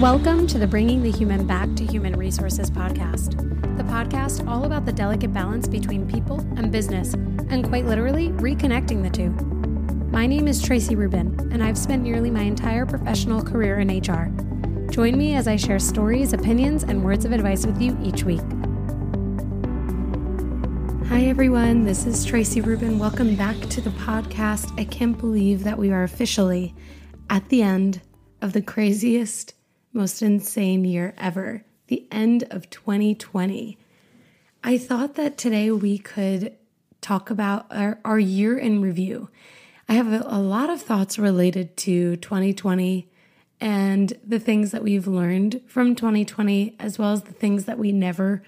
Welcome to the Bringing the Human Back to Human Resources podcast, the podcast all about the delicate balance between people and business, and quite literally, reconnecting the two. My name is Traci Rubin, and I've spent nearly my entire professional career in HR. Join me as I share stories, opinions, and words of advice with you each week. Hi, everyone. This is Traci Rubin. Welcome back to the podcast. I can't believe that we are officially at the end of the craziest most insane year ever, the end of 2020. I thought that today we could talk about our, our year in review. I have a, a lot of thoughts related to 2020 and the things that we've learned from 2020, as well as the things that we never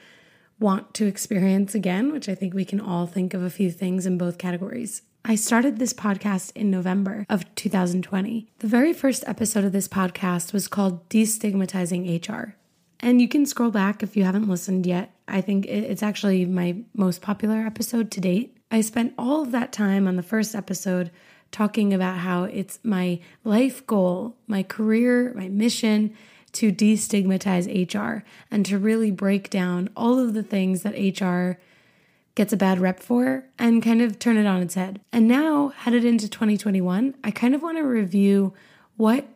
want to experience again, which I think we can all think of a few things in both categories. I started this podcast in November of 2020. The very first episode of this podcast was called Destigmatizing HR. And you can scroll back if you haven't listened yet. I think it's actually my most popular episode to date. I spent all of that time on the first episode talking about how it's my life goal, my career, my mission to destigmatize HR and to really break down all of the things that HR gets a bad rep for and kind of turn it on its head. And now, headed into 2021, I kind of want to review what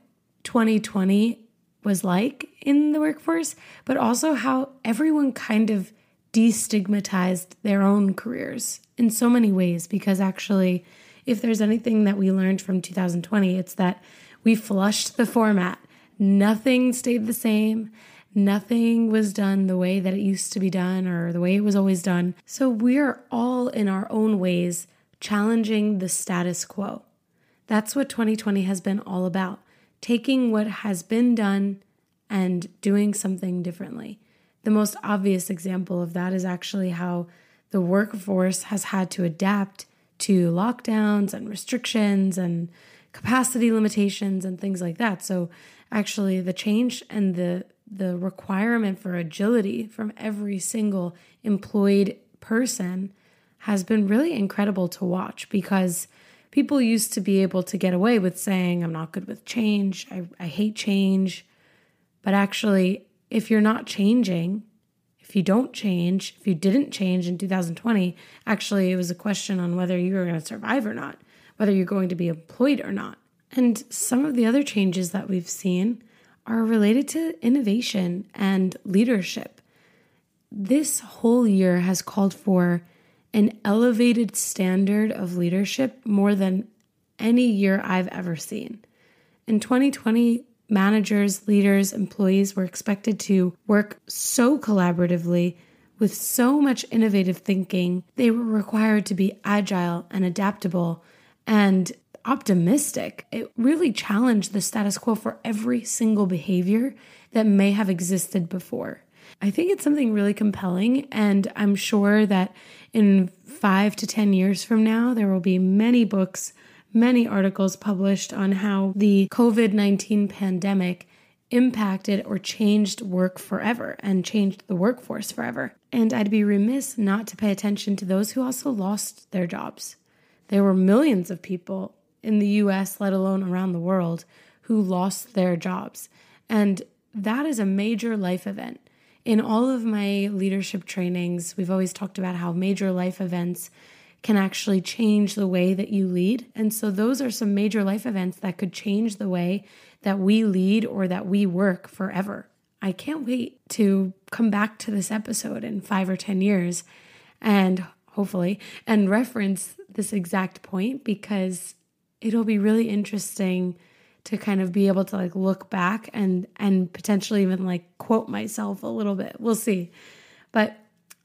2020 was like in the workforce, but also how everyone kind of destigmatized their own careers in so many ways. Because actually, if there's anything that we learned from 2020, it's that we flushed the format. Nothing stayed the same. Nothing was done the way that it used to be done or the way it was always done. So we're all in our own ways challenging the status quo. That's what 2020 has been all about taking what has been done and doing something differently. The most obvious example of that is actually how the workforce has had to adapt to lockdowns and restrictions and capacity limitations and things like that. So, actually, the change and the the requirement for agility from every single employed person has been really incredible to watch because people used to be able to get away with saying, I'm not good with change, I, I hate change. But actually, if you're not changing, if you don't change, if you didn't change in 2020, actually, it was a question on whether you were going to survive or not, whether you're going to be employed or not. And some of the other changes that we've seen are related to innovation and leadership. This whole year has called for an elevated standard of leadership more than any year I've ever seen. In 2020, managers, leaders, employees were expected to work so collaboratively with so much innovative thinking. They were required to be agile and adaptable and optimistic. It really challenged the status quo for every single behavior that may have existed before. I think it's something really compelling, and I'm sure that in five to 10 years from now, there will be many books, many articles published on how the COVID 19 pandemic impacted or changed work forever and changed the workforce forever. And I'd be remiss not to pay attention to those who also lost their jobs. There were millions of people in the US, let alone around the world, who lost their jobs. And that is a major life event. In all of my leadership trainings, we've always talked about how major life events can actually change the way that you lead. And so, those are some major life events that could change the way that we lead or that we work forever. I can't wait to come back to this episode in five or 10 years and hopefully and reference this exact point because it'll be really interesting to kind of be able to like look back and and potentially even like quote myself a little bit. We'll see. But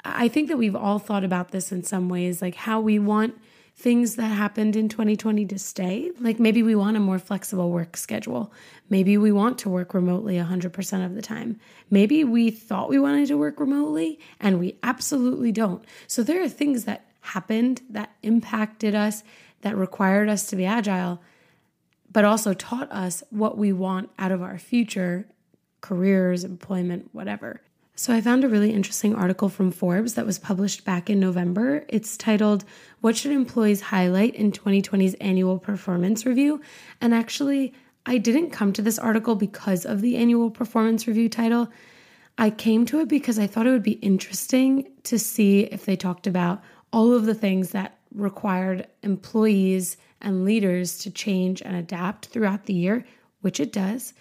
I think that we've all thought about this in some ways like how we want things that happened in 2020 to stay. Like maybe we want a more flexible work schedule. Maybe we want to work remotely 100% of the time. Maybe we thought we wanted to work remotely and we absolutely don't. So there are things that happened that impacted us that required us to be agile, but also taught us what we want out of our future careers, employment, whatever. So I found a really interesting article from Forbes that was published back in November. It's titled, What Should Employees Highlight in 2020's Annual Performance Review? And actually, I didn't come to this article because of the annual performance review title. I came to it because I thought it would be interesting to see if they talked about all of the things that required employees and leaders to change and adapt throughout the year, which it does.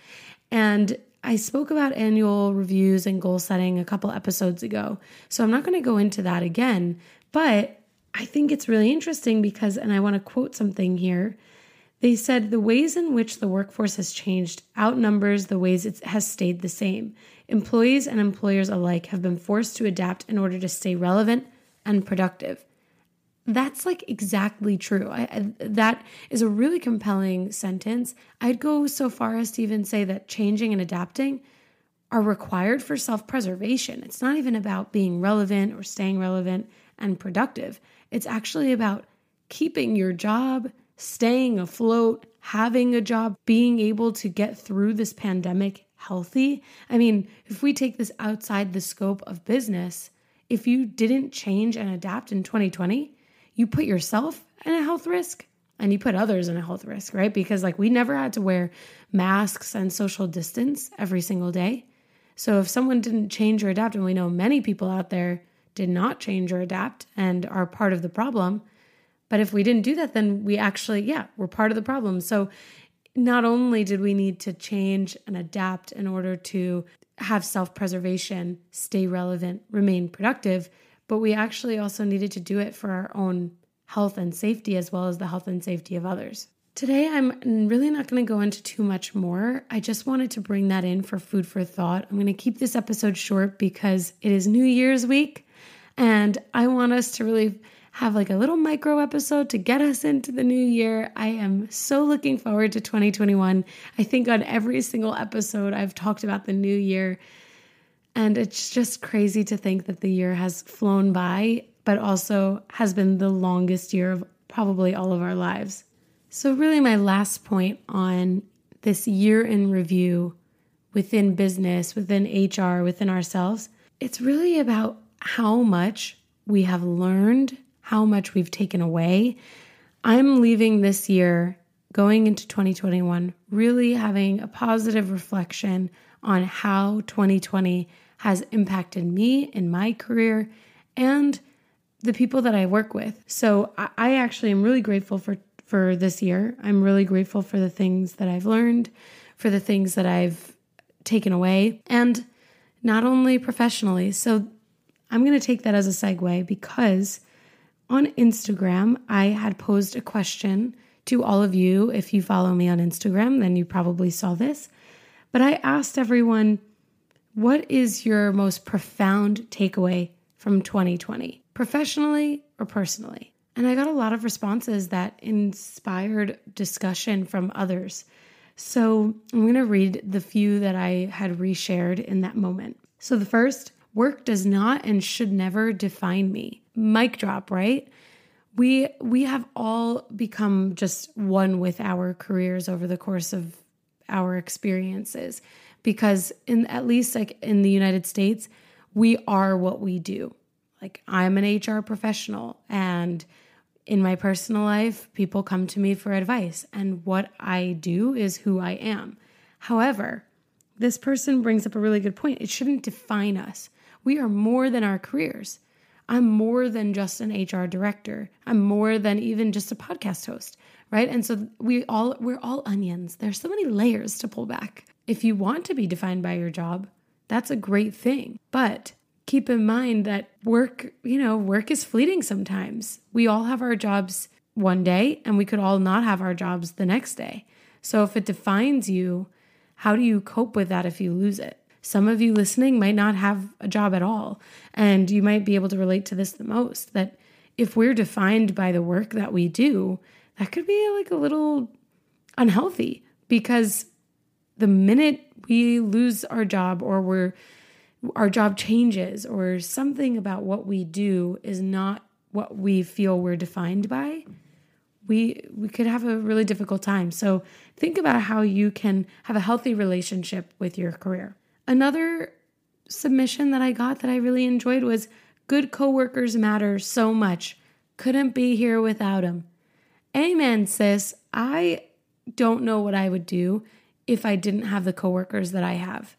And I spoke about annual reviews and goal setting a couple episodes ago. So I'm not going to go into that again, but I think it's really interesting because, and I want to quote something here. They said the ways in which the workforce has changed outnumbers the ways it has stayed the same. Employees and employers alike have been forced to adapt in order to stay relevant and productive. That's like exactly true. I, I, that is a really compelling sentence. I'd go so far as to even say that changing and adapting are required for self preservation. It's not even about being relevant or staying relevant and productive. It's actually about keeping your job, staying afloat, having a job, being able to get through this pandemic healthy. I mean, if we take this outside the scope of business, if you didn't change and adapt in 2020, you put yourself in a health risk and you put others in a health risk, right? Because like we never had to wear masks and social distance every single day. So if someone didn't change or adapt, and we know many people out there did not change or adapt and are part of the problem. But if we didn't do that, then we actually, yeah, we're part of the problem. So not only did we need to change and adapt in order to have self preservation, stay relevant, remain productive, but we actually also needed to do it for our own health and safety as well as the health and safety of others. Today, I'm really not going to go into too much more. I just wanted to bring that in for food for thought. I'm going to keep this episode short because it is New Year's week and I want us to really have like a little micro episode to get us into the new year. I am so looking forward to 2021. I think on every single episode, I've talked about the new year and it's just crazy to think that the year has flown by, but also has been the longest year of probably all of our lives. So, really, my last point on this year in review within business, within HR, within ourselves, it's really about how much we have learned, how much we've taken away. I'm leaving this year, going into 2021, really having a positive reflection on how 2020 has impacted me in my career and the people that I work with. So I, actually am really grateful for for this year. I'm really grateful for the things that I've learned, for the things that I've taken away, and not only professionally. So I'm going to take that as a segue because on Instagram, I had posed a question to all of you. If you follow me on Instagram, then you probably saw this. But I asked everyone, what is your most profound takeaway from 2020, professionally or personally? And I got a lot of responses that inspired discussion from others. So I'm going to read the few that I had reshared in that moment. So the first, work does not and should never define me. Mic drop, right? We we have all become just one with our careers over the course of our experiences because in at least like in the United States, we are what we do. Like I'm an HR professional and in my personal life, people come to me for advice and what I do is who I am. However, this person brings up a really good point. It shouldn't define us. We are more than our careers. I'm more than just an HR director. I'm more than even just a podcast host, right? And so we all we're all onions. There's so many layers to pull back. If you want to be defined by your job, that's a great thing. But keep in mind that work, you know, work is fleeting sometimes. We all have our jobs one day and we could all not have our jobs the next day. So if it defines you, how do you cope with that if you lose it? Some of you listening might not have a job at all. And you might be able to relate to this the most that if we're defined by the work that we do, that could be like a little unhealthy because the minute we lose our job or we're our job changes or something about what we do is not what we feel we're defined by we we could have a really difficult time. So think about how you can have a healthy relationship with your career. Another submission that i got that i really enjoyed was good coworkers matter so much. Couldn't be here without them amen sis i don't know what I would do if I didn't have the coworkers that I have.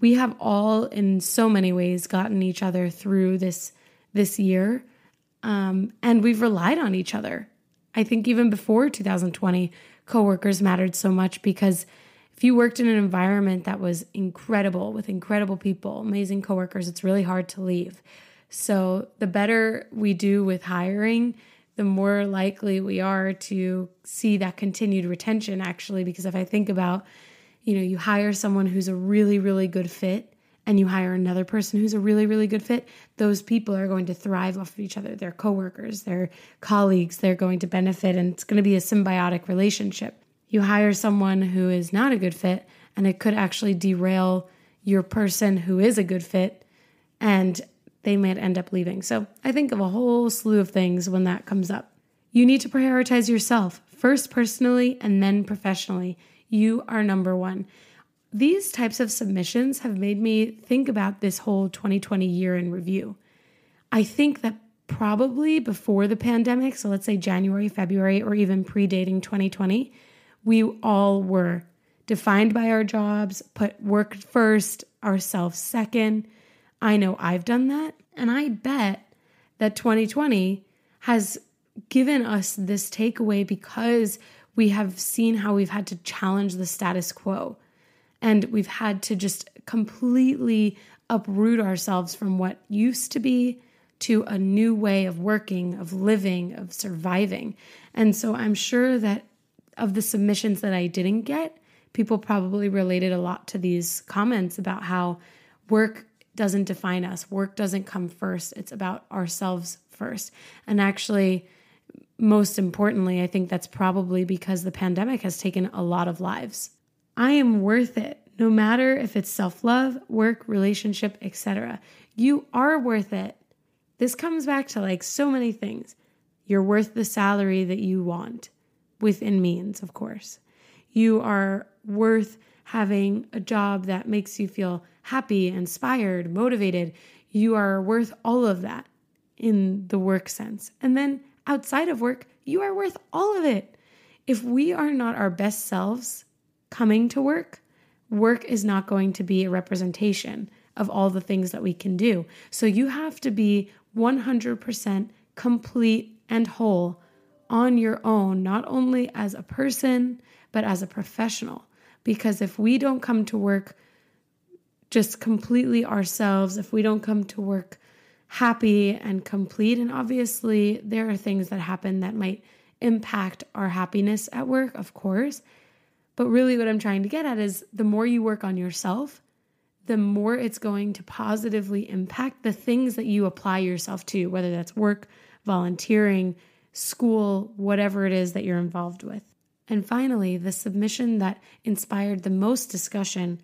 We have all, in so many ways, gotten each other through this this year, um, and we've relied on each other. I think even before 2020, coworkers mattered so much because if you worked in an environment that was incredible with incredible people, amazing coworkers, it's really hard to leave. So the better we do with hiring, the more likely we are to see that continued retention actually because if I think about you know, you hire someone who's a really really good fit and you hire another person who's a really, really good fit, those people are going to thrive off of each other. Their coworkers, their colleagues, they're going to benefit, and it's going to be a symbiotic relationship. You hire someone who is not a good fit, and it could actually derail your person who is a good fit, and they might end up leaving. So I think of a whole slew of things when that comes up. You need to prioritize yourself first personally and then professionally. You are number one these types of submissions have made me think about this whole 2020 year in review. I think that probably before the pandemic, so let's say January, February, or even predating 2020, we all were defined by our jobs, put work first, ourselves second. I know I've done that. And I bet that 2020 has given us this takeaway because we have seen how we've had to challenge the status quo. And we've had to just completely uproot ourselves from what used to be to a new way of working, of living, of surviving. And so I'm sure that of the submissions that I didn't get, people probably related a lot to these comments about how work doesn't define us, work doesn't come first. It's about ourselves first. And actually, most importantly, I think that's probably because the pandemic has taken a lot of lives. I am worth it, no matter if it's self love, work, relationship, etc. You are worth it. This comes back to like so many things. You're worth the salary that you want, within means, of course. You are worth having a job that makes you feel happy, inspired, motivated. You are worth all of that in the work sense. And then outside of work, you are worth all of it. If we are not our best selves, coming to work, work is not going to be a representation of all the things that we can do. So you have to be 100% complete and whole on your own, not only as a person, but as a professional. Because if we don't come to work just completely ourselves, if we don't come to work happy and complete, and obviously there are things that happen that might impact our happiness at work, of course. But really, what I'm trying to get at is the more you work on yourself, the more it's going to positively impact the things that you apply yourself to, whether that's work, volunteering, school, whatever it is that you're involved with. And finally, the submission that inspired the most discussion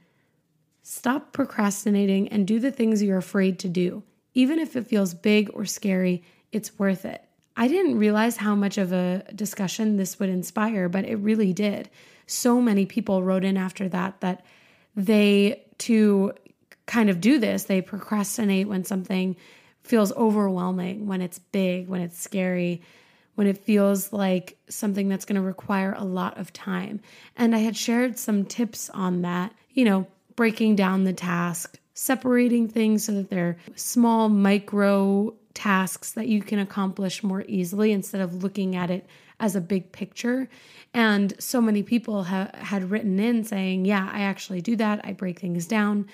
stop procrastinating and do the things you're afraid to do. Even if it feels big or scary, it's worth it. I didn't realize how much of a discussion this would inspire, but it really did so many people wrote in after that that they to kind of do this, they procrastinate when something feels overwhelming, when it's big, when it's scary, when it feels like something that's going to require a lot of time. And I had shared some tips on that, you know, breaking down the task, separating things so that they're small micro tasks that you can accomplish more easily instead of looking at it as a big picture. And so many people ha- had written in saying, Yeah, I actually do that. I break things down.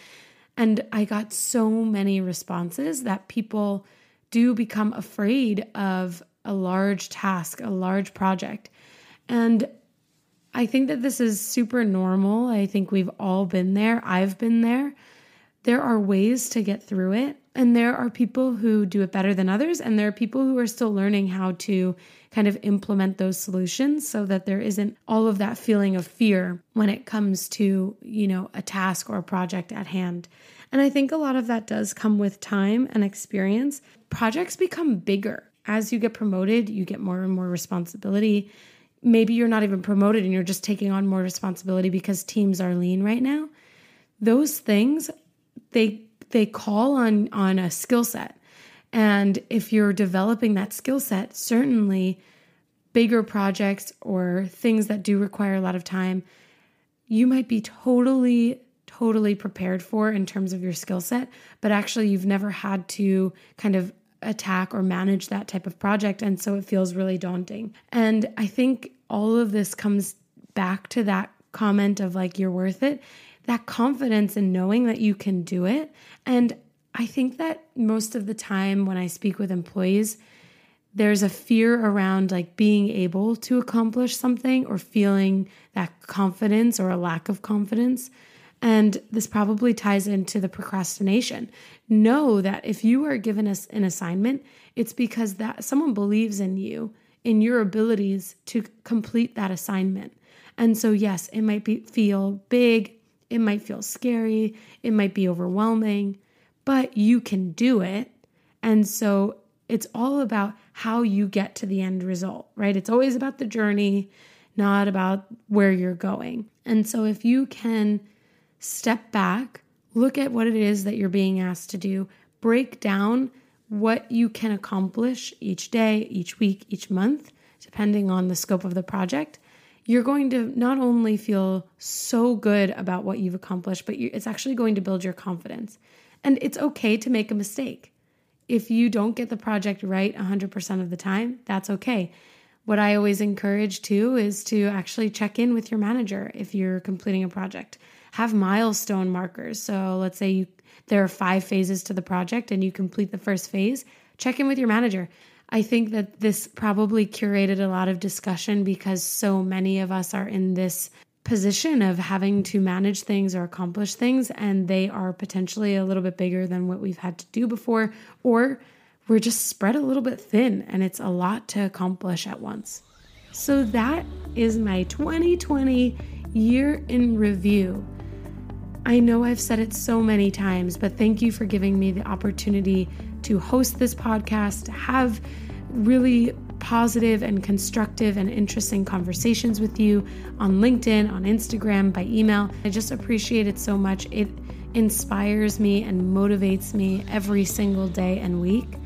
And I got so many responses that people do become afraid of a large task, a large project. And I think that this is super normal. I think we've all been there. I've been there. There are ways to get through it. And there are people who do it better than others. And there are people who are still learning how to kind of implement those solutions so that there isn't all of that feeling of fear when it comes to, you know, a task or a project at hand. And I think a lot of that does come with time and experience. Projects become bigger. As you get promoted, you get more and more responsibility. Maybe you're not even promoted and you're just taking on more responsibility because teams are lean right now. Those things, they they call on on a skill set and if you're developing that skill set, certainly bigger projects or things that do require a lot of time, you might be totally totally prepared for in terms of your skill set, but actually you've never had to kind of attack or manage that type of project. And so it feels really daunting. And I think all of this comes back to that comment of like, you're worth it, that confidence in knowing that you can do it. And I think that most of the time when I speak with employees, there's a fear around like being able to accomplish something or feeling that confidence or a lack of confidence. And this probably ties into the procrastination. Know that if you are given us an assignment, it's because that someone believes in you, in your abilities to complete that assignment. And so yes, it might be feel big, it might feel scary, it might be overwhelming, but you can do it. And so it's all about how you get to the end result, right? It's always about the journey, not about where you're going. And so if you can step back, look at what it is that you're being asked to do, break down what you can accomplish each day, each week, each month, depending on the scope of the project, you're going to not only feel so good about what you've accomplished, but it's actually going to build your confidence. And it's okay to make a mistake. If you don't get the project right 100% of the time, that's okay. What I always encourage too is to actually check in with your manager if you're completing a project have milestone markers. So let's say you there are five phases to the project and you complete the first phase, check in with your manager. I think that this probably curated a lot of discussion because so many of us are in this position of having to manage things or accomplish things, and they are potentially a little bit bigger than what we've had to do before, or we're just spread a little bit thin and it's a lot to accomplish at once. So, that is my 2020 year in review. I know I've said it so many times, but thank you for giving me the opportunity to host this podcast, have really positive and constructive and interesting conversations with you on LinkedIn, on Instagram, by email. I just appreciate it so much. It inspires me and motivates me every single day and week.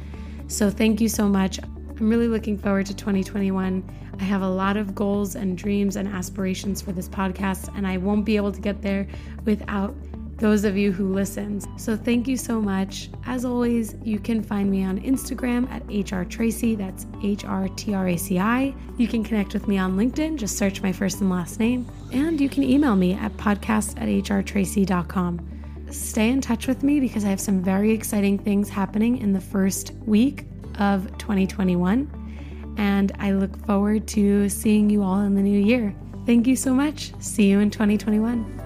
So, thank you so much. I'm really looking forward to 2021. I have a lot of goals and dreams and aspirations for this podcast, and I won't be able to get there without those of you who listened. So thank you so much. As always, you can find me on Instagram at hrtraci. That's H R T R A C I. You can connect with me on LinkedIn. Just search my first and last name. And you can email me at podcast at hrtraci.com. Stay in touch with me because I have some very exciting things happening in the first week of 2021 and I look forward to seeing you all in the new year. Thank you so much. See you in 2021.